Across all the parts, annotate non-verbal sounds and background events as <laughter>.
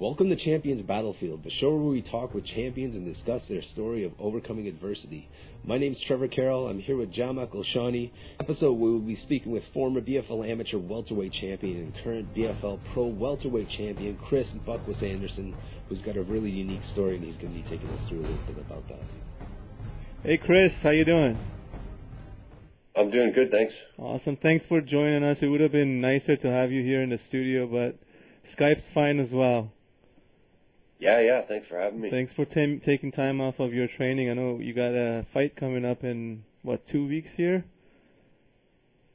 Welcome to Champions Battlefield, the show where we talk with champions and discuss their story of overcoming adversity. My name is Trevor Carroll. I'm here with Jamak Elshani. Episode we will be speaking with former BFL amateur welterweight champion and current BFL pro welterweight champion Chris Bukwas Anderson, who's got a really unique story and he's going to be taking us through a little bit about that. Hey Chris, how you doing? I'm doing good, thanks. Awesome. Thanks for joining us. It would have been nicer to have you here in the studio, but Skype's fine as well. Yeah, yeah. Thanks for having me. Thanks for t- taking time off of your training. I know you got a fight coming up in what two weeks here.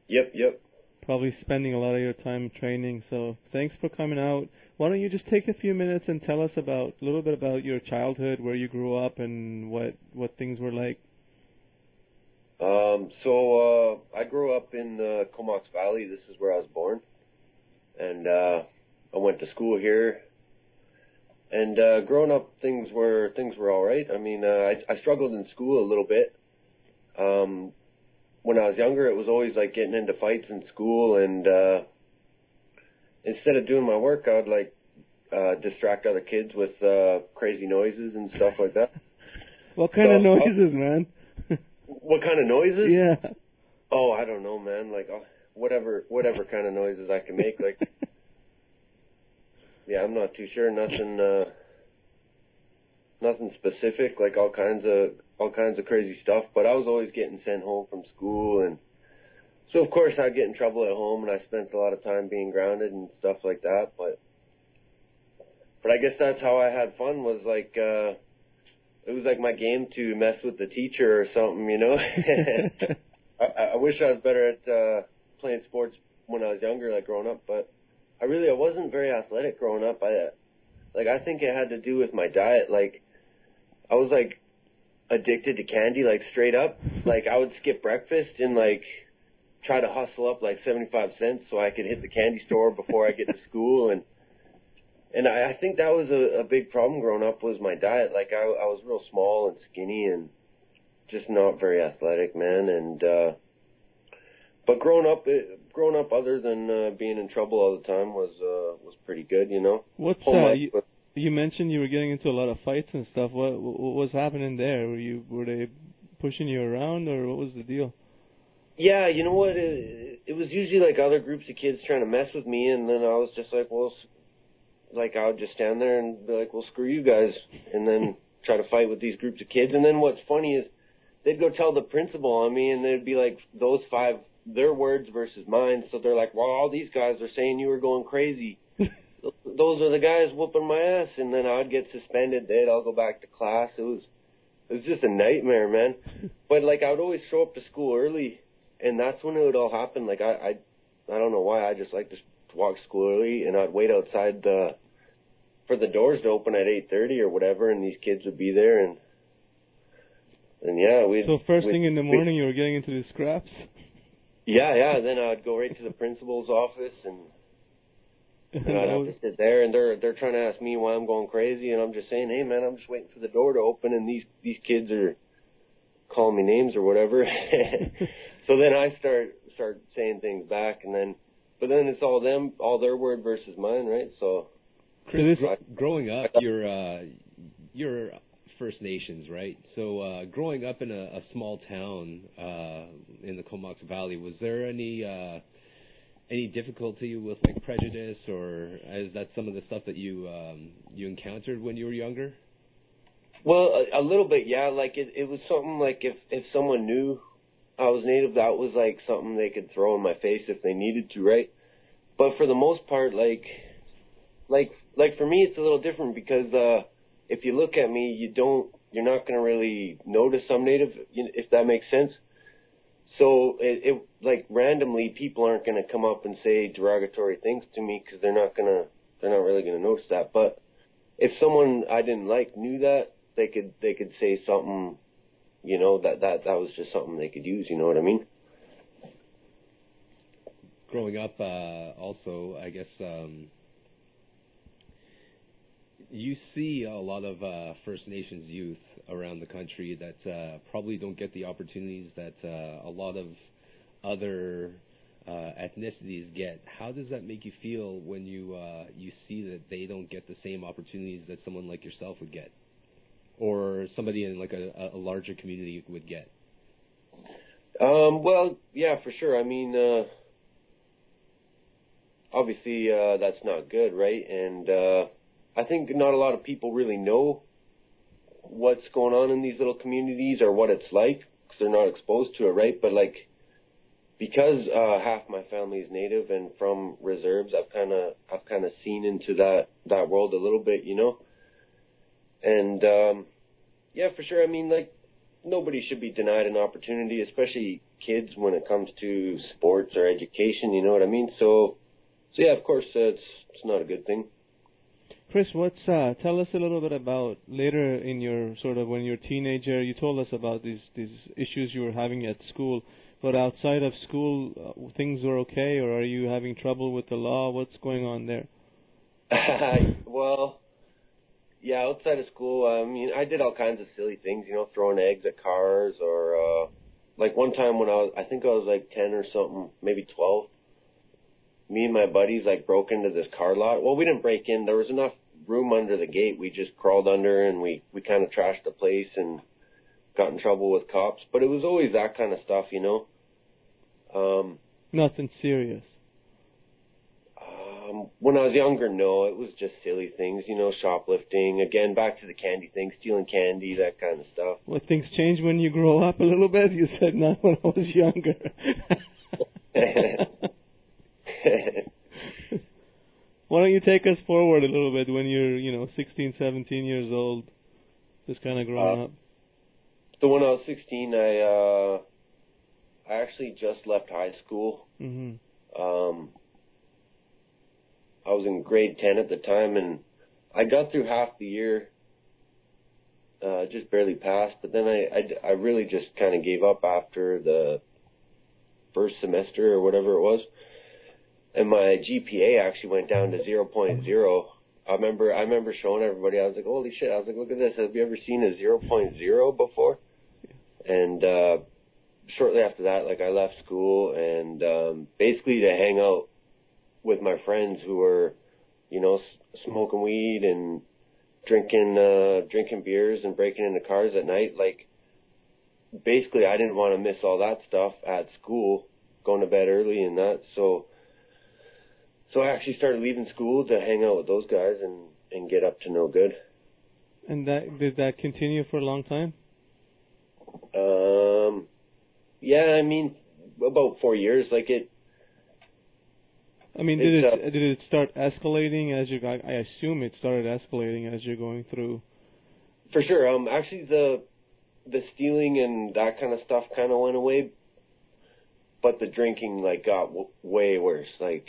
Yep, yep. Probably spending a lot of your time training. So thanks for coming out. Why don't you just take a few minutes and tell us about a little bit about your childhood, where you grew up, and what what things were like. Um, so uh, I grew up in the Comox Valley. This is where I was born, and uh, I went to school here and uh, growing up, things were things were all right. I mean, uh, I, I struggled in school a little bit. Um, when I was younger, it was always like getting into fights in school, and uh, instead of doing my work, I would like uh, distract other kids with uh, crazy noises and stuff like that. <laughs> what kind so, of noises, man? <laughs> what kind of noises? Yeah. Oh, I don't know, man. Like uh, whatever, whatever kind of noises I can make. Like yeah, I'm not too sure. Nothing, uh, nothing specific. Like all kinds of all kinds of crazy stuff. But I was always getting sent home from school, and so of course I'd get in trouble at home, and I spent a lot of time being grounded and stuff like that. But but I guess that's how I had fun. Was like uh, it was like my game to mess with the teacher or something, you know. <laughs> <laughs> I, I wish I was better at uh, playing sports when I was younger, like growing up, but I really I wasn't very athletic growing up. I like I think it had to do with my diet. Like I was like addicted to candy, like straight up. Like I would skip breakfast and like try to hustle up like seventy five cents so I could hit the candy store before I get to school and and I, I think that was a, a big problem growing up was my diet. Like I I was real small and skinny and just not very athletic, man. And uh but growing up, it, growing up, other than uh, being in trouble all the time, was uh, was pretty good. You know. What's uh, you, you mentioned you were getting into a lot of fights and stuff. What what was happening there? Were you were they pushing you around, or what was the deal? Yeah, you know what? It, it was usually like other groups of kids trying to mess with me, and then I was just like, well, like I would just stand there and be like, well, screw you guys, and then <laughs> try to fight with these groups of kids. And then what's funny is they'd go tell the principal on me, and they'd be like, those five their words versus mine. So they're like, well, all these guys are saying you were going crazy. <laughs> Those are the guys whooping my ass, and then I'd get suspended. They'd all go back to class. It was it was just a nightmare, man. <laughs> But like I would always show up to school early, and that's when it would all happen. Like I I I don't know why I just like to walk to school early, and I'd wait outside the for the doors to open at eight thirty or whatever, and these kids would be there, and and yeah, we. So 1st thing in the morning, you were getting into the scraps. Yeah, yeah. Then I'd go right to the principal's office and and <laughs> I'd have to sit there and they're they're trying to ask me why I'm going crazy and I'm just saying, Hey man, I'm just waiting for the door to open and these these kids are calling me names or whatever. <laughs> so then I start start saying things back and then but then it's all them all their word versus mine, right? So Chris, growing up, you're uh, you're First Nations, right? So, uh, growing up in a, a small town uh, in the Comox Valley, was there any uh, any difficulty with like prejudice, or is that some of the stuff that you um, you encountered when you were younger? Well, a, a little bit, yeah. Like it, it was something like if if someone knew I was native, that was like something they could throw in my face if they needed to, right? But for the most part, like like like for me, it's a little different because. uh if you look at me, you don't, you're not going to really notice I'm native, if that makes sense. So it, it like randomly, people aren't going to come up and say derogatory things to me because they're not going to, they're not really going to notice that. But if someone I didn't like knew that, they could, they could say something, you know, that, that, that was just something they could use. You know what I mean? Growing up, uh, also, I guess, um, you see a lot of uh, First Nations youth around the country that uh, probably don't get the opportunities that uh, a lot of other uh, ethnicities get. How does that make you feel when you uh, you see that they don't get the same opportunities that someone like yourself would get, or somebody in like a, a larger community would get? Um, well, yeah, for sure. I mean, uh, obviously uh, that's not good, right? And uh, I think not a lot of people really know what's going on in these little communities or what it's like because they're not exposed to it, right? But like because uh, half my family is native and from reserves, I've kind of I've kind of seen into that that world a little bit, you know. And um, yeah, for sure. I mean, like nobody should be denied an opportunity, especially kids when it comes to sports or education. You know what I mean? So, so yeah, of course, uh, it's it's not a good thing. Chris, what's uh, tell us a little bit about later in your sort of when you're a teenager. You told us about these these issues you were having at school, but outside of school, uh, things were okay, or are you having trouble with the law? What's going on there? <laughs> well, yeah, outside of school, I mean, I did all kinds of silly things, you know, throwing eggs at cars, or uh, like one time when I was, I think I was like ten or something, maybe twelve me and my buddies like broke into this car lot. Well, we didn't break in. There was enough room under the gate. We just crawled under and we we kind of trashed the place and got in trouble with cops. But it was always that kind of stuff, you know. Um, Nothing serious. Um, when I was younger, no, it was just silly things, you know, shoplifting. Again, back to the candy thing, stealing candy, that kind of stuff. Well, things change when you grow up a little bit. You said not when I was younger. <laughs> <laughs> <laughs> Why don't you take us forward a little bit when you're, you know, 16, 17 years old, just kind of growing Uh, up? So when I was 16, I uh, I actually just left high school. hmm Um, I was in grade 10 at the time, and I got through half the year, uh, just barely passed. But then I, I, I really just kind of gave up after the first semester or whatever it was, and my GPA actually went down to 0.0. I remember I remember showing everybody. I was like, "Holy shit!" I was like, "Look at this. Have you ever seen a 0.0 before?" And uh, shortly after that, like I left school and um, basically to hang out with my friends who were, you know, s- smoking weed and drinking uh, drinking beers and breaking into cars at night. Like basically, I didn't want to miss all that stuff at school, going to bed early and that. So so I actually started leaving school to hang out with those guys and and get up to no good. And that did that continue for a long time? Um, yeah, I mean about four years. Like it, I mean, did it did it start escalating as you? I I assume it started escalating as you're going through. For sure. Um, actually, the the stealing and that kind of stuff kind of went away, but the drinking like got w- way worse. Like,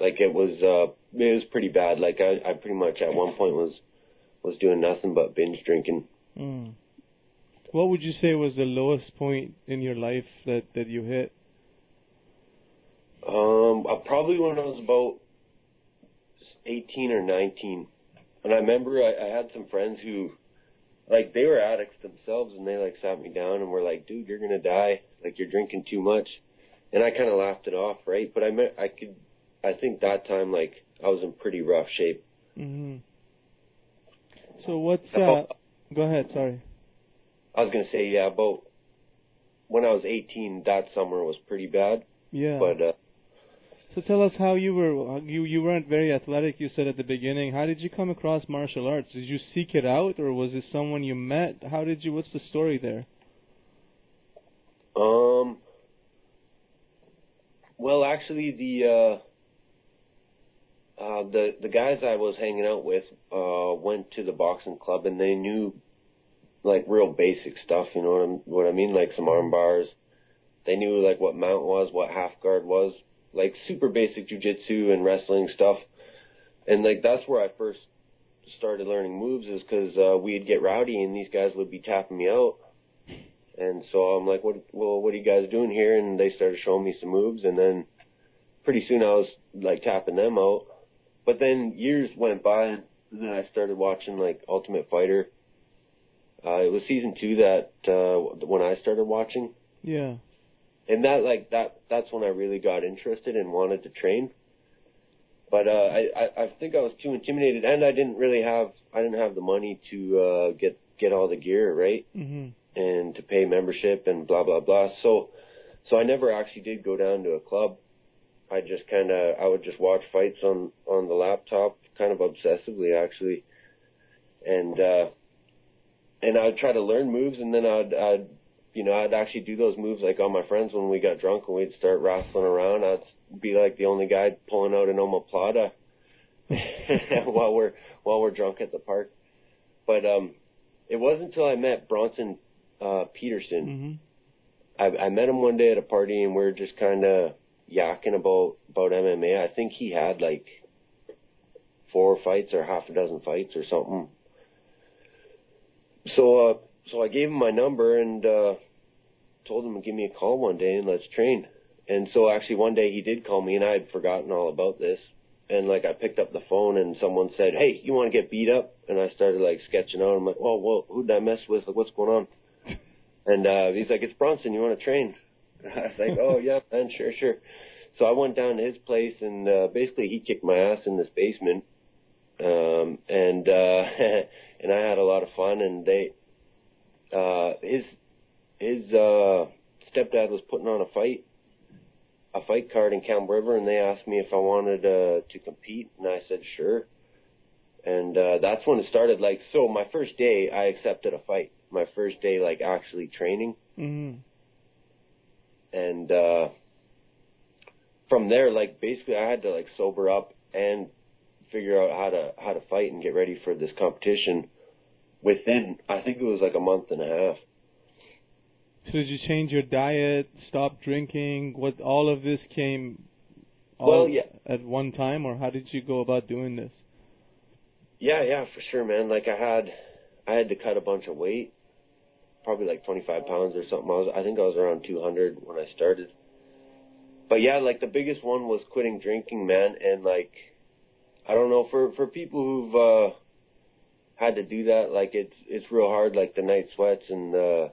like it was uh, it was pretty bad. Like I, I pretty much at one point was was doing nothing but binge drinking. Mm. What would you say was the lowest point in your life that that you hit? Um, uh, probably when I was about eighteen or nineteen, and I remember I, I had some friends who, like, they were addicts themselves, and they like sat me down and were like, "Dude, you're gonna die. Like, you're drinking too much," and I kind of laughed it off, right? But I meant I could, I think that time like I was in pretty rough shape. hmm So what's uh? About- Go ahead. Sorry. I was gonna say, yeah, about when I was eighteen, that summer was pretty bad, Yeah. but uh, So tell us how you were you you weren't very athletic. You said at the beginning. How did you come across martial arts? Did you seek it out, or was it someone you met? How did you? What's the story there? Um. Well, actually, the uh, uh, the the guys I was hanging out with uh, went to the boxing club, and they knew like real basic stuff. You know what, I'm, what I mean? Like some arm bars. They knew like what mount was, what half guard was, like super basic jujitsu and wrestling stuff. And like that's where I first started learning moves, is because uh, we'd get rowdy, and these guys would be tapping me out. And so I'm like, what, well, what are you guys doing here? And they started showing me some moves and then pretty soon I was like tapping them out. But then years went by and then I started watching like Ultimate Fighter. Uh, it was season two that, uh, when I started watching. Yeah. and that like that that's when I really got interested and wanted to train. But uh, I, I I think I was too intimidated, and I didn't really have I didn't have the money to uh, get get all the gear right Mm-hmm. and to pay membership and blah blah blah. So so I never actually did go down to a club. I just kind of I would just watch fights on on the laptop, kind of obsessively actually, and uh, and I'd try to learn moves, and then I'd I'd you know I'd actually do those moves like on my friends when we got drunk and we'd start wrestling around. I'd be like the only guy pulling out an omoplata <laughs> while we're while we're drunk at the park. But um, it wasn't until I met Bronson uh, Peterson. Mm-hmm. I, I met him one day at a party and we are just kind of yakking about about MMA. I think he had like four fights or half a dozen fights or something. So uh, so I gave him my number and uh, told him to give me a call one day and let's train. And so actually one day he did call me and I had forgotten all about this. And like I picked up the phone and someone said, "Hey, you want to get beat up?" And I started like sketching out. I'm like, "Oh, well, who did I mess with? Like, what's going on?" And uh, he's like, "It's Bronson. You want to train?" <laughs> I was like, "Oh yeah, man, sure, sure." So I went down to his place and uh, basically he kicked my ass in this basement. Um, and uh, <laughs> and I had a lot of fun. And they, uh, his his uh, stepdad was putting on a fight, a fight card in Campbell River, and they asked me if I wanted uh, to compete, and I said sure. And uh, that's when it started. Like, so my first day, I accepted a fight. My first day, like actually training, Mm-hmm. And uh, from there, like basically, I had to like sober up and figure out how to how to fight and get ready for this competition. Within, I think it was like a month and a half. So did you change your diet, stop drinking? What all of this came all Well, yeah. at one time, or how did you go about doing this? Yeah, yeah, for sure, man. Like I had, I had to cut a bunch of weight, probably like 25 pounds or something. I was, I think I was around 200 when I started. But yeah, like the biggest one was quitting drinking, man. And like, I don't know for for people who've uh had to do that, like it's it's real hard. Like the night sweats and uh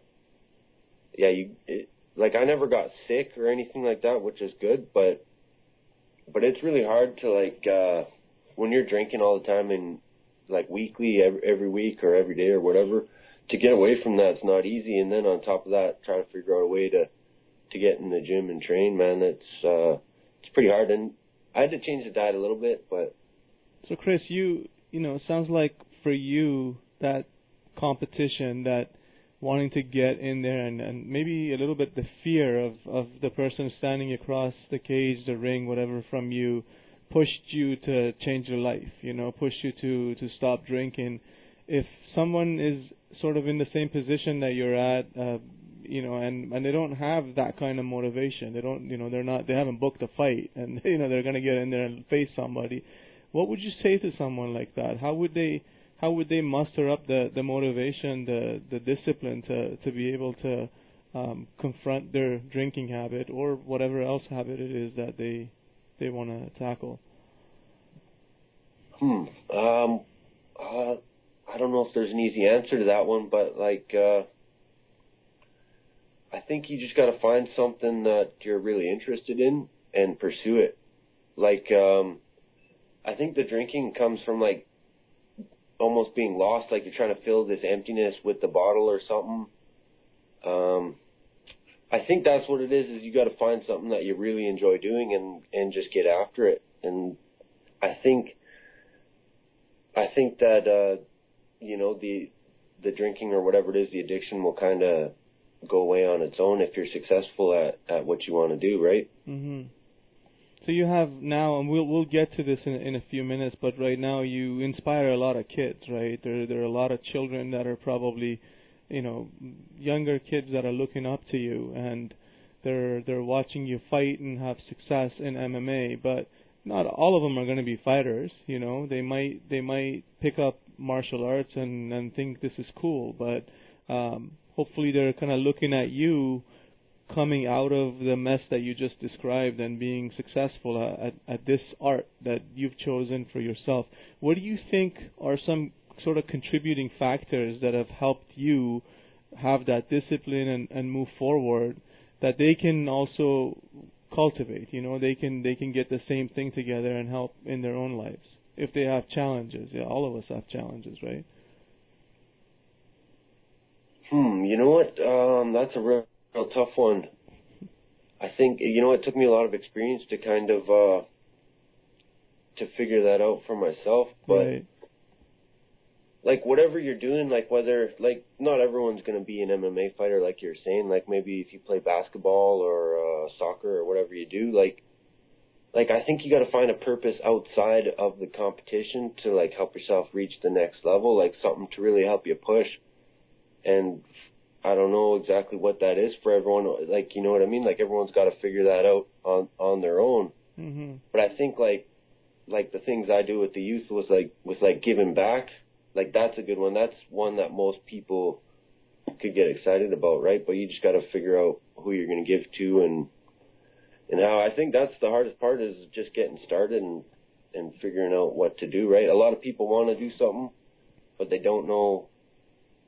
yeah, you it, like I never got sick or anything like that, which is good. But but it's really hard to like uh when you're drinking all the time and like weekly every, every week or every day or whatever to get away from that's not easy and then on top of that try to figure out a way to to get in the gym and train man it's uh it's pretty hard and I had to change the diet a little bit but So Chris, you you know, it sounds like for you that competition, that wanting to get in there and, and maybe a little bit the fear of, of the person standing across the cage, the ring, whatever from you pushed you to change your life, you know, pushed you to, to stop drinking. If someone is sort of in the same position that you're at, uh, you know, and and they don't have that kind of motivation. They don't, you know, they're not, they haven't booked a fight, and <laughs> you know they're gonna get in there and face somebody. What would you say to someone like that? How would they, how would they muster up the the motivation, the the discipline to to be able to um, confront their drinking habit or whatever else habit it is that they they want to tackle? hmm um uh I don't know if there's an easy answer to that one but like uh I think you just got to find something that you're really interested in and pursue it. Like, um, I think the drinking comes from like almost being lost, like you're trying to fill this emptiness with the bottle or something. Um, I think that's what it is. Is you got to find something that you really enjoy doing and and just get after it. And I think, I think that uh, you know the the drinking or whatever it is, the addiction will kind of go away on its own if you're successful at at what you want to do, right? hmm So you have now, and we'll we'll get to this in in a few minutes. But right now, you inspire a lot of kids, right? There there are a lot of children that are probably, you know, younger kids that are looking up to you, and they're they're watching you fight and have success in MMA. But not all of them are going to be fighters. You know, they might they might pick up martial arts and and think this is cool, but um, hopefully they're kind of looking at you coming out of the mess that you just described and being successful at, at this art that you've chosen for yourself. What do you think are some sort of contributing factors that have helped you have that discipline and, and move forward that they can also cultivate. You know, they can they can get the same thing together and help in their own lives if they have challenges. Yeah, all of us have challenges, right? Hmm. You know what? Um, that's a real, real tough one. I think you know it took me a lot of experience to kind of uh, to figure that out for myself, but. Right. Like whatever you're doing, like whether like not everyone's gonna be an MMA fighter, like you're saying. Like maybe if you play basketball or uh, soccer or whatever you do, like like I think you got to find a purpose outside of the competition to like help yourself reach the next level, like something to really help you push. And I don't know exactly what that is for everyone. Like you know what I mean? Like everyone's got to figure that out on on their own. hmm But I think like like the things I do with the youth was like was like giving back. Like that's a good one. That's one that most people could get excited about, right? But you just got to figure out who you're going to give to and and how. I think that's the hardest part is just getting started and and figuring out what to do, right? A lot of people want to do something, but they don't know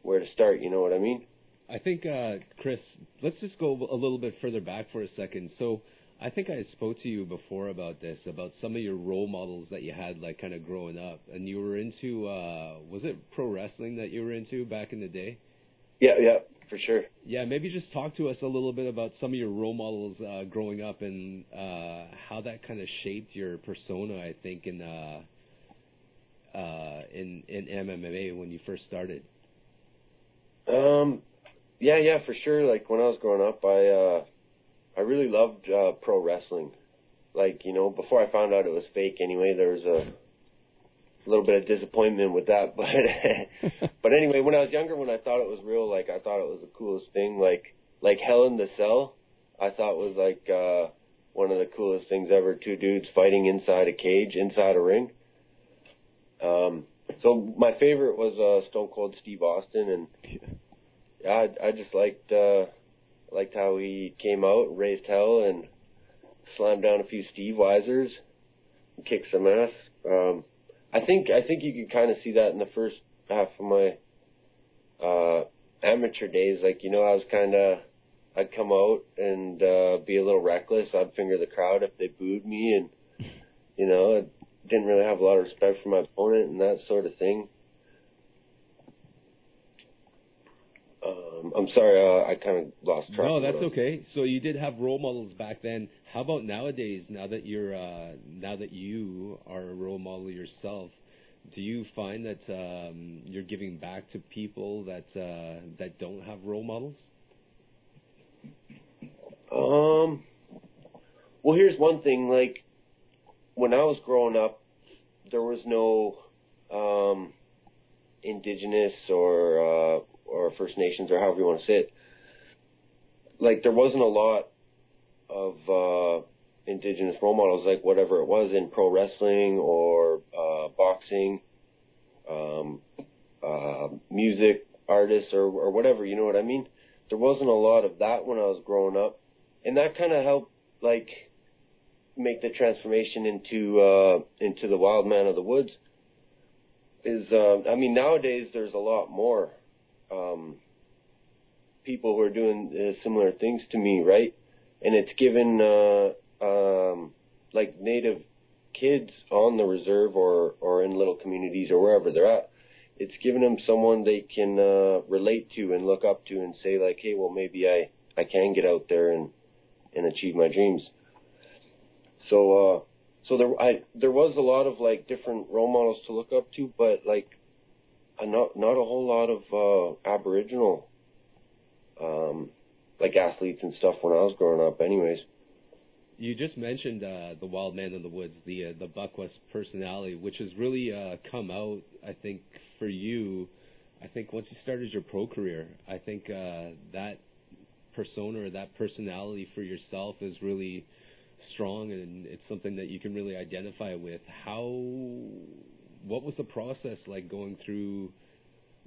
where to start. You know what I mean? I think, uh, Chris, let's just go a little bit further back for a second. So, I think I spoke to you before about this, about some of your role models that you had, like kind of growing up, and you were into, uh, was it pro wrestling that you were into back in the day? Yeah, yeah, for sure. Yeah, maybe just talk to us a little bit about some of your role models uh, growing up and uh, how that kind of shaped your persona. I think in uh, uh, in in MMA when you first started. Um, yeah, yeah, for sure. Like when I was growing up, I uh, I really loved uh, pro wrestling. Like you know, before I found out it was fake. Anyway, there was a little bit of disappointment with that, <laughs> but but anyway, when I was younger, when I thought it was real, like I thought it was the coolest thing. Like like Hell in the Cell, I thought was like uh, one of the coolest things ever. Two dudes fighting inside a cage, inside a ring. Um, so my favorite was uh, Stone Cold Steve Austin, and I I just liked uh, liked how he came out, raised hell, and slammed down a few Steveweisers, and kicked some ass. Um, I think I think you could kind of see that in the first half of my uh, amateur days. Like you know, I was kind of I'd come out and uh, be a little reckless. I'd finger the crowd if they booed me, and you know, I didn't really have a lot of respect for my opponent and that sort of thing. Um, I'm sorry, uh, I kind of lost track. No, that's what I was- okay. So you did have role models back then. How about nowadays? Now that you're uh, now that you are a role model yourself, do you find that um, you're giving back to people that uh, that don't have role models? Um. Well, here's one thing. Like when I was growing up, there was no um, indigenous or uh, or First Nations or however you want to say it. Like there wasn't a lot of uh, indigenous role models, like whatever it was in pro wrestling or uh, boxing, um, uh, music artists or or whatever. You know what I mean? There wasn't a lot of that when I was growing up, and that kind of helped like make the transformation into uh into the wild man of the woods is uh I mean nowadays there's a lot more um people who are doing uh, similar things to me right? And it's given uh um like native kids on the reserve or or in little communities or wherever they're at it's given them someone they can uh relate to and look up to and say like hey well maybe I I can get out there and and achieve my dreams. So uh so there I there was a lot of like different role models to look up to, but like not not a whole lot of uh Aboriginal um like athletes and stuff when I was growing up anyways. You just mentioned uh, the wild man in the woods, the uh, the Bukwas personality, which has really uh, come out. I think for you, I think once you started your pro career, I think uh, that persona or that personality for yourself is really strong, and it's something that you can really identify with. How, what was the process like going through,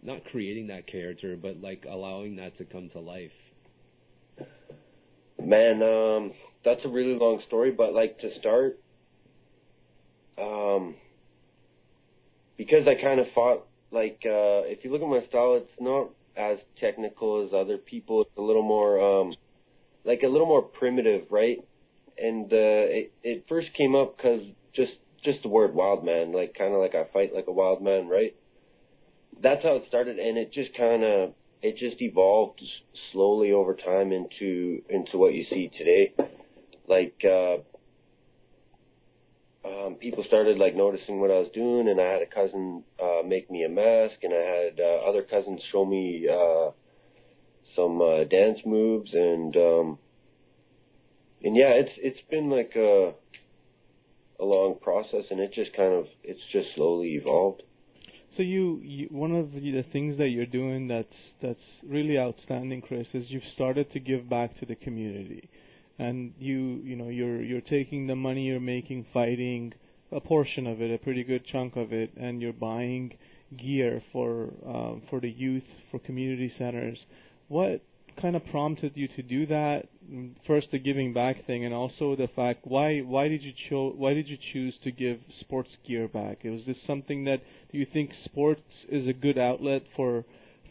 not creating that character, but like allowing that to come to life? Man, um that's a really long story, but like to start um because I kind of fought like uh if you look at my style it's not as technical as other people. It's a little more um like a little more primitive, right? And uh, it it first came up because just just the word wild man, like kind of like I fight like a wild man, right? That's how it started, and it just kind of it just evolved slowly over time into into what you see today. Like uh, um, people started like noticing what I was doing, and I had a cousin uh, make me a mask, and I had uh, other cousins show me uh, some uh, dance moves, and um, and yeah, it's it's been like a a long process, and it just kind of it's just slowly evolved. So you, you one of the, the things that you're doing that's that's really outstanding, Chris, is you've started to give back to the community and you you know you're you're taking the money you're making fighting a portion of it, a pretty good chunk of it, and you're buying gear for um, for the youth, for community centers. What kind of prompted you to do that? First, the giving back thing, and also the fact why why did you cho- why did you choose to give sports gear back? Was this something that do you think sports is a good outlet for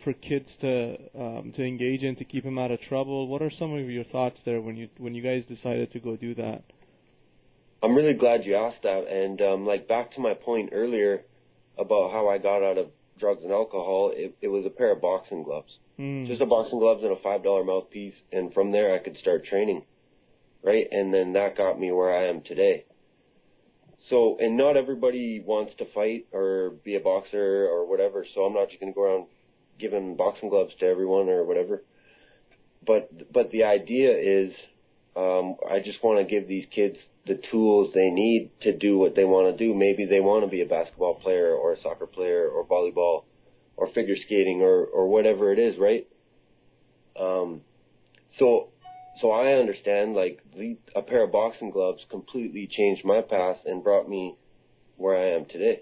for kids to um, to engage in to keep them out of trouble. What are some of your thoughts there when you when you guys decided to go do that? I'm really glad you asked that, and um, like back to my point earlier about how I got out of drugs and alcohol. It, it was a pair of boxing gloves, mm. just a boxing gloves and a five dollar mouthpiece, and from there I could start training, right? And then that got me where I am today. So, and not everybody wants to fight or be a boxer or whatever. So I'm not just going to go around giving boxing gloves to everyone or whatever. But but the idea is, um, I just want to give these kids the tools they need to do what they want to do. Maybe they want to be a basketball player or a soccer player or volleyball or figure skating or or whatever it is, right? Um, so so I understand like the, a pair of boxing gloves completely changed my path and brought me where I am today.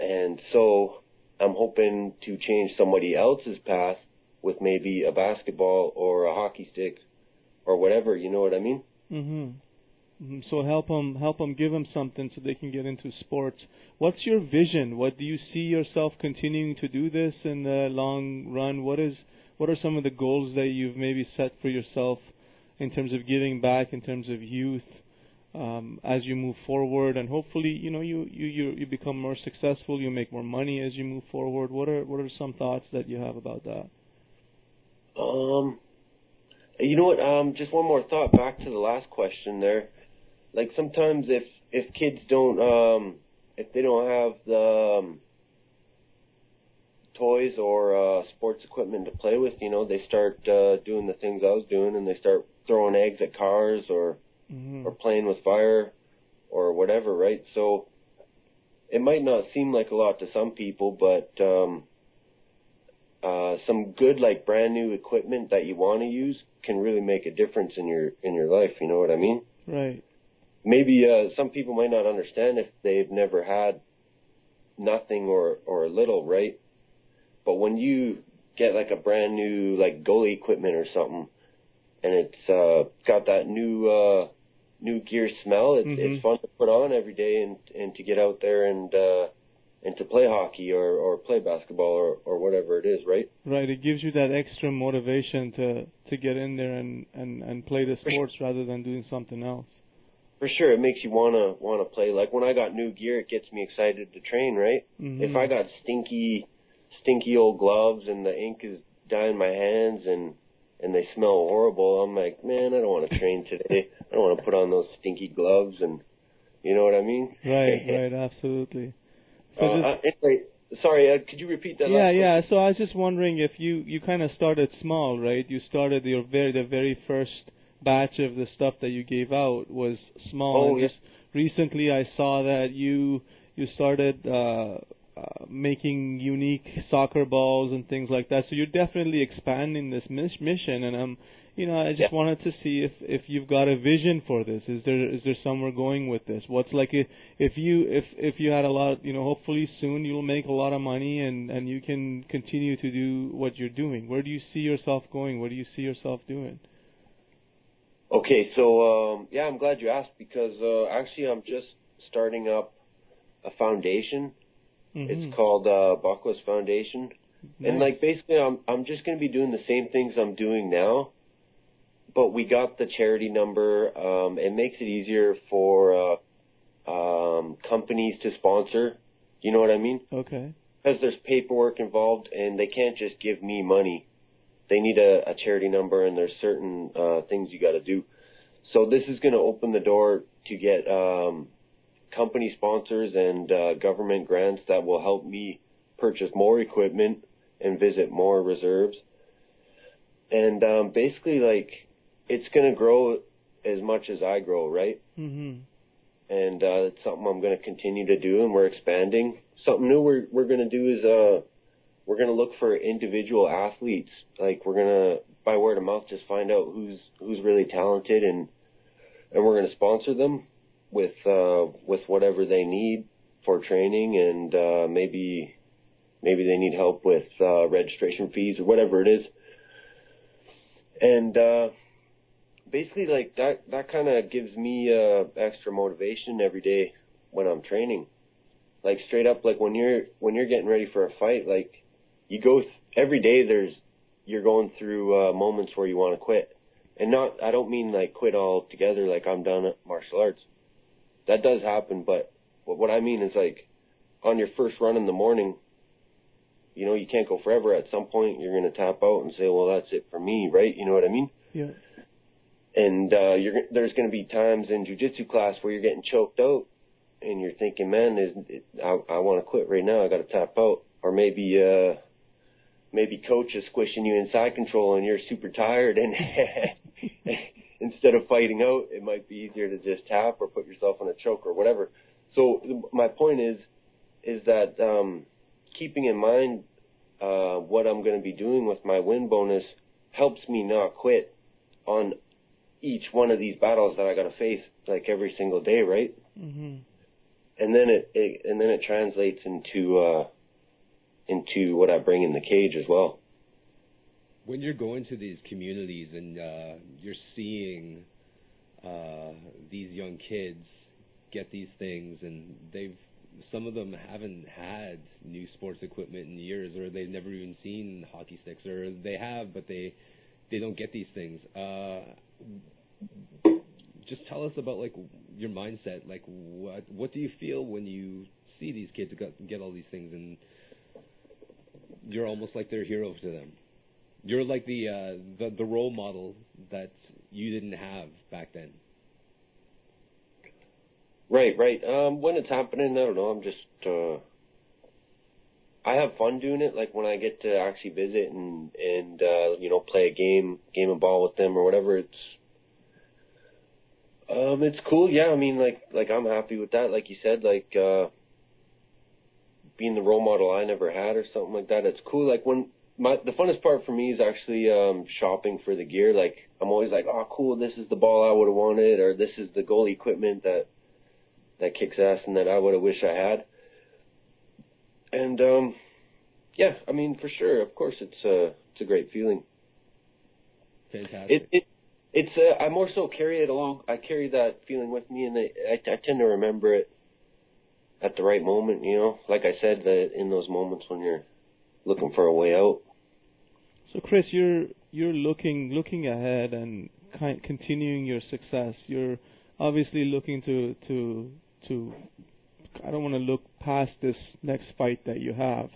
And so I'm hoping to change somebody else's path with maybe a basketball or a hockey stick or whatever. You know what I mean? Mhm. Mm-hmm. So help them, help them, give them something so they can get into sports. What's your vision? What do you see yourself continuing to do this in the long run? What is, what are some of the goals that you've maybe set for yourself in terms of giving back, in terms of youth? um, as you move forward, and hopefully, you know, you, you you you become more successful. You make more money as you move forward. What are what are some thoughts that you have about that? Um, you know what? Um, just one more thought back to the last question there. Like sometimes if if kids don't um if they don't have the um, toys or uh, sports equipment to play with, you know, they start uh, doing the things I was doing, and they start throwing eggs at cars or mm-hmm. or playing with fire or whatever, right? So it might not seem like a lot to some people, but um, uh, some good like brand new equipment that you want to use can really make a difference in your in your life. You know what I mean? Right. Maybe uh, some people might not understand if they've never had nothing or or little, right? But when you get like a brand new like goalie equipment or something, and it's uh, got that new uh, new gear smell. It's, mm-hmm. it's fun to put on every day and and to get out there and uh, and to play hockey or or play basketball or or whatever it is, right? Right. It gives you that extra motivation to to get in there and and and play the sports rather than doing something else. For sure, it makes you wanna wanna play. Like when I got new gear, it gets me excited to train, right? Mm-hmm. If I got stinky, stinky old gloves and the ink is dyeing my hands and and they smell horrible, I'm like, man, I don't want to train today. I don't want to put on those stinky gloves and you know what I mean? Right, <laughs> right, absolutely. So uh, just, uh, anyway, sorry, uh, could you repeat that? Yeah, yeah. So I was just wondering if you you kind of started small, right? You started your very the very first batch of the stuff that you gave out was small. Oh, yes. recently I saw that you you started uh uh, making unique soccer balls and things like that. So you're definitely expanding this mis- mission, and I'm, you know, I just yeah. wanted to see if if you've got a vision for this. Is there is there somewhere going with this? What's like if if you if if you had a lot, you know, hopefully soon you'll make a lot of money and and you can continue to do what you're doing. Where do you see yourself going? What do you see yourself doing? Okay, so um, yeah, I'm glad you asked because uh, actually I'm just starting up a foundation Mm-hmm. It's called uh, Bukwas Foundation, nice. and like basically, I'm I'm just gonna be doing the same things I'm doing now, but we got the charity number. Um, it makes it easier for uh, um, companies to sponsor. You know what I mean? Okay. Because there's paperwork involved, and they can't just give me money. They need a, a charity number, and there's certain uh, things you got to do. So this is going to open the door to get um, company sponsors and uh, government grants that will help me purchase more equipment and visit more reserves. And um, basically, like it's going to grow as much as I grow, right? Mhm. And uh, it's something I'm going to continue to do, and we're expanding. Something new we're we're going to do is uh, we're going to look for individual athletes. Like we're going to by word of mouth just find out who's who's really talented, and and we're going to sponsor them with uh, with whatever they need for training, and uh, maybe maybe they need help with uh, registration fees or whatever it is. And uh, basically, like that that kind of gives me uh, extra motivation every day when I'm training. Like straight up, like when you're when you're getting ready for a fight, like you go th- every day. There's you're going through uh, moments where you want to quit, and not I don't mean like quit altogether. Like I'm done at martial arts. That does happen, but what, what I mean is like on your first run in the morning, you know, you can't go forever. At some point, you're going to tap out and say, "Well, that's it for me," right? You know what I mean? Yeah. And uh, you're there's going to be times in jujitsu class where you're getting choked out, and you're thinking, "Man, is I I want to quit right now. I got to tap out." Or maybe uh, maybe coach is squishing you inside control, and you're super tired, and <laughs> instead of fighting out, it might be easier to just tap or put yourself in a choke or whatever. So my point is, is that um, keeping in mind uh, what I'm going to be doing with my win bonus helps me not quit on each one of these battles that I got to face like every single day, right? Mhm. And then it, it and then it translates into uh, into what I bring in the cage as well. When you're going to these communities and uh, you're seeing uh, these young kids get these things, and they've some of them haven't had new sports equipment in years, or they've never even seen hockey sticks, or they have, but they they don't get these things. Uh, just tell us about like your mindset. Like what what do you feel when you see these kids get, get all these things, and you're almost like their hero to them. You're like the uh, the the role model that you didn't have back then. Right, right. Um, when it's happening, I don't know. I'm just uh, I have fun doing it. Like when I get to actually visit and and uh, you know play a game game of ball with them or whatever. It's um, it's cool. Yeah, I mean, like like I'm happy with that. Like you said, like uh, being the role model I never had or something like that. It's cool. Like when my the funnest part for me is actually um shopping for the gear. Like I'm always like, oh, cool. This is the ball I would have wanted, or this is the goal equipment that that kicks ass and that I would have wished I had. And um, yeah, I mean, for sure, of course, it's a it's a great feeling. Fantastic. It it it's uh, I more so carry it along. I carry that feeling with me, and I, I, I tend to remember it at the right moment. You know, like I said, that in those moments when you're looking for a way out. So Chris, you're you're looking looking ahead and ki- continuing your success. You're obviously looking to to to. I don't want to look past this next fight that you have.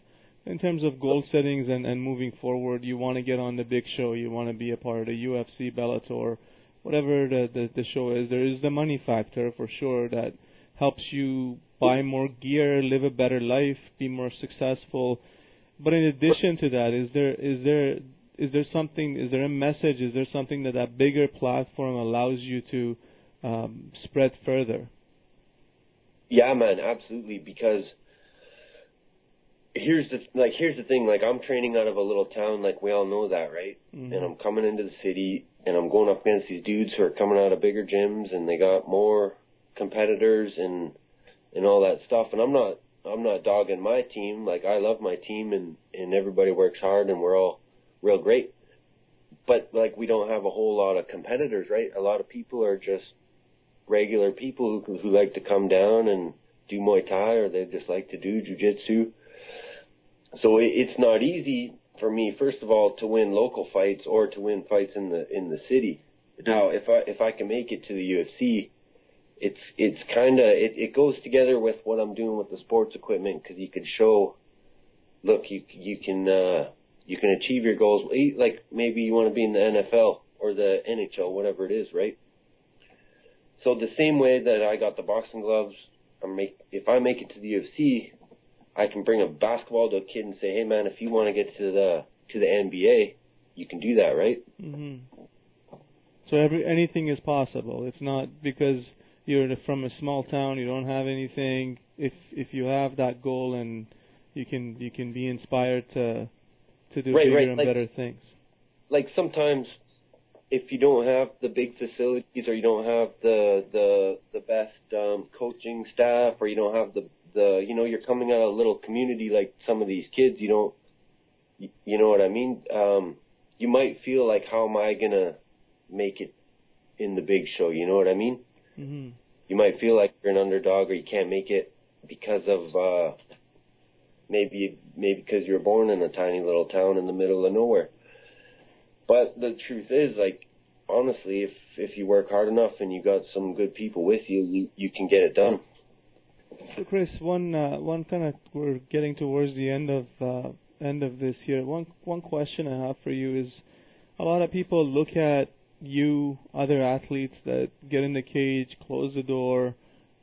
In terms of goal settings and, and moving forward, you want to get on the big show. You want to be a part of the UFC, Bellator, whatever the, the the show is. There is the money factor for sure that helps you buy more gear, live a better life, be more successful. But in addition to that, is there is there is there something? Is there a message? Is there something that that bigger platform allows you to um, spread further? Yeah, man, absolutely. Because here's the like here's the thing. Like I'm training out of a little town. Like we all know that, right? Mhm. And I'm coming into the city, and I'm going up against these dudes who are coming out of bigger gyms, and they got more competitors and and all that stuff. And I'm not I'm not dogging my team. Like I love my team, and and everybody works hard, and we're all real great. But like we don't have a whole lot of competitors, right? A lot of people are just regular people who who like to come down and do Muay Thai, or they just like to do jujitsu. So it, it's not easy for me, first of all, to win local fights or to win fights in the in the city. Now, if I if I can make it to the UFC, it's it's kind of it, it goes together with what I'm doing with the sports equipment because you can show, look, you you can uh, you can achieve your goals. Like maybe you want to be in the NFL or the NHL, whatever it is, right? So the same way that I got the boxing gloves, I make if I make it to the UFC, I can bring a basketball to a kid and say, hey man, if you want to get to the to the NBA, you can do that, right? Mm-hmm. So every anything is possible. It's not because you're from a small town, you don't have anything. If if you have that goal and you can you can be inspired to to do right, bigger right. and like, better things. Like sometimes if you don't have the big facilities or you don't have the the the best um coaching staff or you don't have the the you know you're coming out of a little community like some of these kids you don't you, you know what I mean um you might feel like how am I going to make it in the big show you know what I mean Mm-hmm. you might feel like you're an underdog or you can't make it because of uh maybe maybe because you're born in a tiny little town in the middle of nowhere but the truth is like honestly if if you work hard enough and you got some good people with you you you can get it done So Chris, one uh, one kind of we're getting towards the end of uh, end of this here. One one question I have for you is, a lot of people look at you, other athletes that get in the cage, close the door,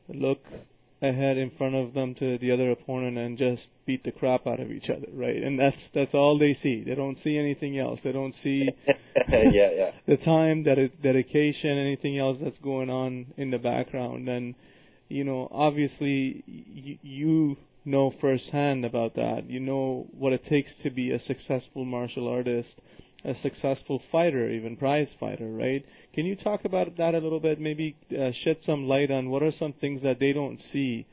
look ahead in front of them to the other opponent and just beat the crap out of each other, right? And that's that's all they see. They don't see anything else. They don't see <laughs> yeah yeah <laughs> the time, that dedication, anything else that's going on in the background. And you know, obviously, y- you know firsthand about that. You know what it takes to be a successful martial artist, a successful fighter, even prize fighter, right? Can you talk about that a little bit? Maybe uh, shed some light on what are some things that they don't see.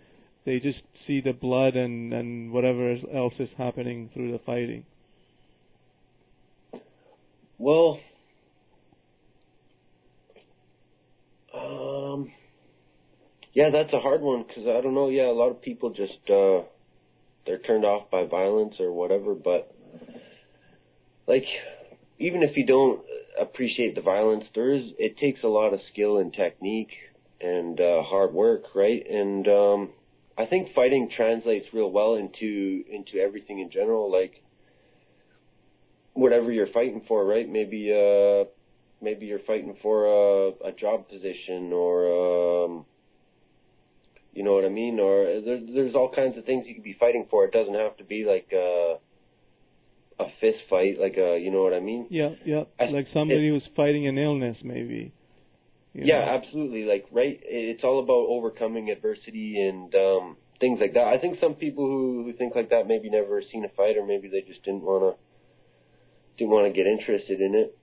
They just see the blood and and whatever else is happening through the fighting. well um yeah that's a hard one because i don't know yeah a lot of people just uh they're turned off by violence or whatever but like even if you don't appreciate the violence there is it takes a lot of skill and technique and uh hard work right and um i think fighting translates real well into into everything in general like whatever you're fighting for right maybe uh maybe you're fighting for a a job position or um you know what I mean? Or there, there's all kinds of things you could be fighting for. It doesn't have to be like a, a fist fight, like a, you know what I mean? Yeah, yeah. I- like somebody who's fighting an illness, maybe. Yeah, know. absolutely. Like, right? It's all about overcoming adversity and um things like that. I think some people who who think like that maybe never seen a fight, or maybe they just didn't want to didn't want to get interested in it.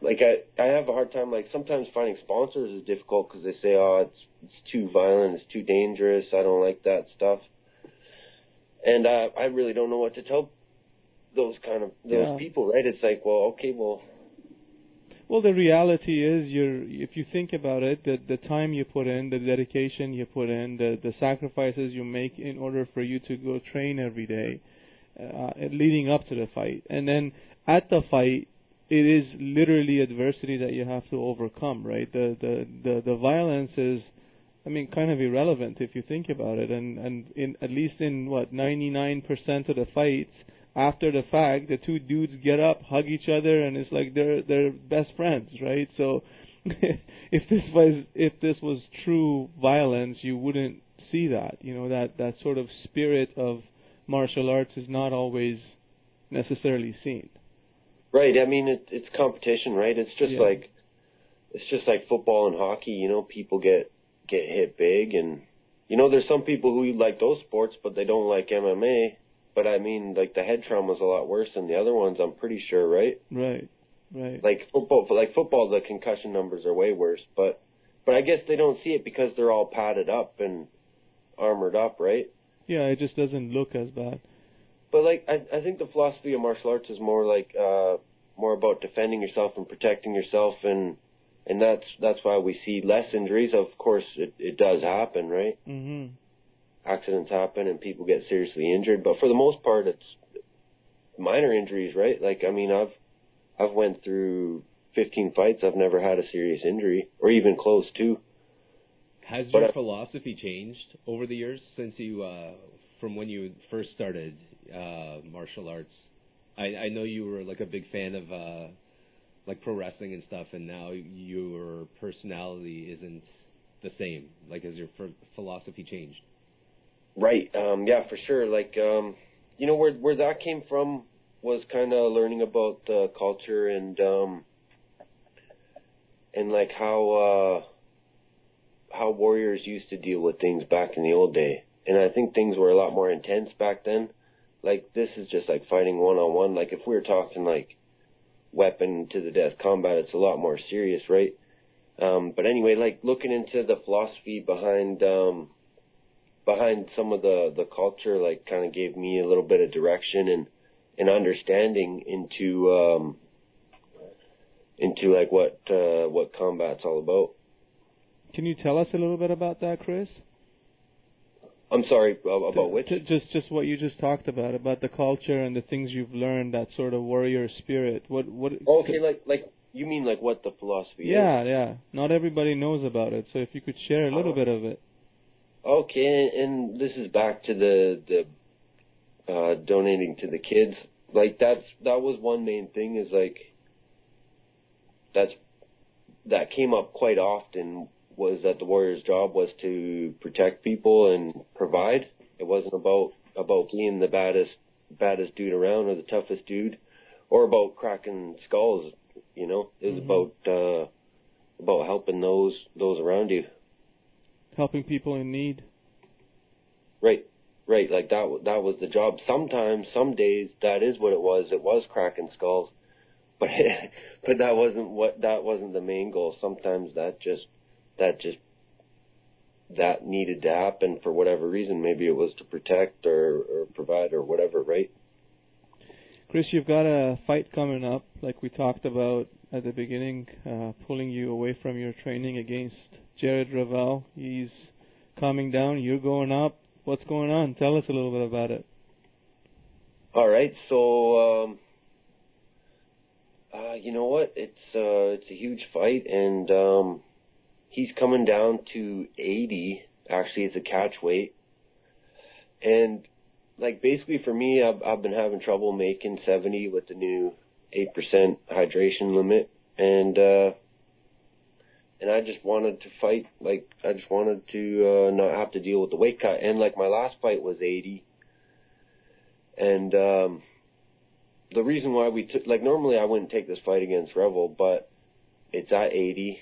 Like I I have a hard time. Like sometimes finding sponsors is difficult because they say, oh, it's it's too violent, it's too dangerous. I don't like that stuff. And uh, I really don't know what to tell those kind of those Yeah. people. Right? It's like, well, okay, well, Well, the reality is, you're if you think about it, the the time you put in, the dedication you put in, the the sacrifices you make in order for you to go train every day, uh, leading up to the fight, and then at the fight, it is literally adversity that you have to overcome. Right? The the the the violence is. I mean, kind of irrelevant if you think about it, and and in at least in what 99% of the fights, after the fact, the two dudes get up, hug each other, and it's like they're they're best friends, right? So, <laughs> if this was if this was true violence, you wouldn't see that. You know that that sort of spirit of martial arts is not always necessarily seen. Right. I mean, it, it's competition, right? It's just Yeah. like it's just like football and hockey. You know, people get get hit big, and you know, there's some people who like those sports, but they don't like MMA. But I mean, like the head trauma's a lot worse than the other ones. I'm pretty sure, right? Right. Right. Like football, like football, the concussion numbers are way worse. But but I guess they don't see it because they're all padded up and armored up, right? yeah, it just doesn't look as bad. But like I I think the philosophy of martial arts is more like uh more about defending yourself and protecting yourself and and that's that's why we see less injuries. Of course it it does happen, right? Mhm. Accidents happen and people get seriously injured, but for the most part it's minor injuries, right? Like I mean I've I've went through 15 fights, I've never had a serious injury or even close to. Has your philosophy changed over the years since you, uh, from when you first started uh, martial arts? I, I know you were like a big fan of uh, like pro wrestling and stuff, and now your personality isn't the same. Like, has your philosophy changed? Right. Um, yeah, for sure. Like, um, you know, where where that came from was kind of learning about the culture and um, and like how uh, how warriors used to deal with things back in the old day. And I think things were a lot more intense back then. Like this is just like fighting one on one. Like if we were talking like weapon to the death combat, it's a lot more serious, right? Um, but anyway, like looking into the philosophy behind um, behind some of the the culture, like kind of gave me a little bit of direction and and understanding into um, into like what uh, what combat's all about. Can you tell us a little bit about that, Chris? I'm sorry about which? Just just what you just talked about about the culture and the things you've learned, that sort of warrior spirit. What what? Okay, like like you mean like what the philosophy yeah, is? Yeah, yeah. Not everybody knows about it, so if you could share a little uh, bit of it. Okay, and this is back to the the uh, donating to the kids. Like that's that was one main thing is like that's that came up quite often was that the warrior's job was to protect people and provide. It wasn't about about being the baddest baddest dude around or the toughest dude or about cracking skulls, you know. It was mm-hmm. about uh about helping those those around you helping people in need. Right, right. Like that. That was the job. Sometimes, some days, that is what it was. It was cracking skulls, <laughs> but but that wasn't what that wasn't the main goal. Sometimes that just that just that needed to happen for whatever reason. Maybe it was to protect or, or provide or whatever. Right. Chris, you've got a fight coming up, like we talked about at the beginning, uh, pulling you away from your training against Jared Ravel. He's coming down. You're going up. What's going on? Tell us a little bit about it. All right. So, um, uh, you know what? It's uh, it's a huge fight, and um, he's coming down to 80. Actually, it's a catch weight, and like basically for me, I've I've been having trouble making 70 with the new eight percent hydration limit, and uh, and I just wanted to fight. Like I just wanted to uh, not have to deal with the weight cut. And like my last fight was 80, and um, the reason why we took like normally I wouldn't take this fight against Revel, but it's at 80.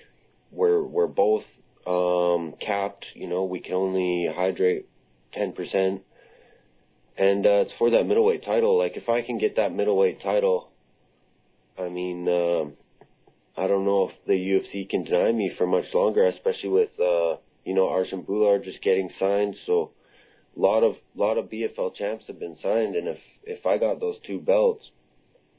We're we're both um, capped. You know, we can only hydrate 10 percent. And uh, it's for that middleweight title. Like if I can get that middleweight title, I mean, um, I don't know if the UFC can deny me for much longer, especially with uh, you know Arjan Bhullar just getting signed. So a lot of lot of BFL champs have been signed, and if if I got those two belts,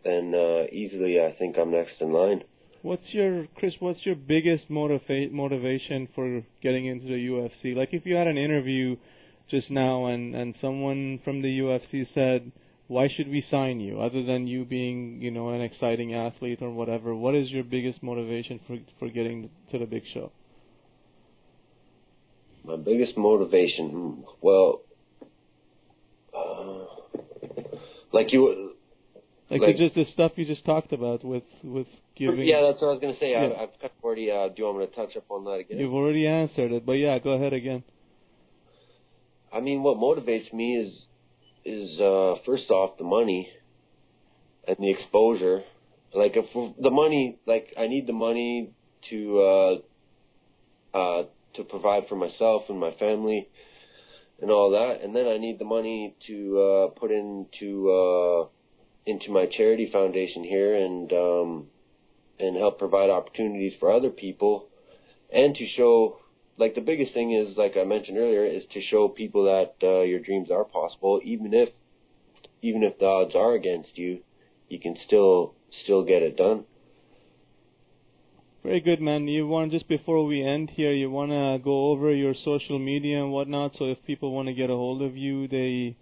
then uh, easily I think I'm next in line. What's your Chris? What's your biggest motiva- motivation for getting into the UFC? Like if you had an interview just now and and someone from the UFC said why should we sign you other than you being you know an exciting athlete or whatever? What is your biggest motivation for for getting to the big show? My biggest motivation hmm, well uh, like you like, like just the stuff you just talked about with with giving yeah that's what i was going to say yeah. I, i've already uh, do you want me to touch up on that again? You've already answered it but yeah go ahead again. I mean what motivates me is is uh, first off the money and the exposure. Like if the money, like I need the money to uh, uh, to provide for myself and my family and all that, and then I need the money to uh, put into uh, into my charity foundation here and um, and help provide opportunities for other people, and to show like the biggest thing is, like I mentioned earlier, is to show people that uh, your dreams are possible, even if even if the odds are against you, you can still still get it done. Very good, man. You want just before we end here, you want to go over your social media and whatnot, so if people want to get a hold of you, they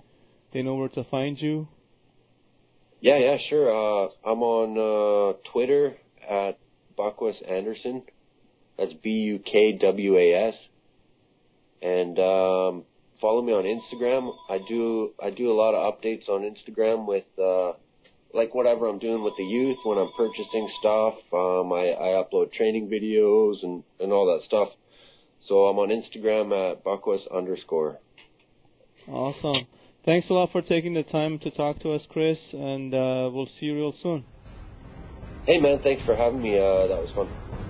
they know where to find you. Yeah, yeah, sure. Uh, I'm on uh, Twitter at Bukwas Anderson. That's B U K W A S. And um, follow me on Instagram. I do I do a lot of updates on Instagram with uh, like whatever I'm doing with the youth when I'm purchasing stuff. Um, I, I upload training videos and and all that stuff. So I'm on Instagram at Bukwas underscore. Awesome. Thanks a lot for taking the time to talk to us, Chris, and uh, we'll see you real soon. Hey man, thanks for having me. Uh, that was fun.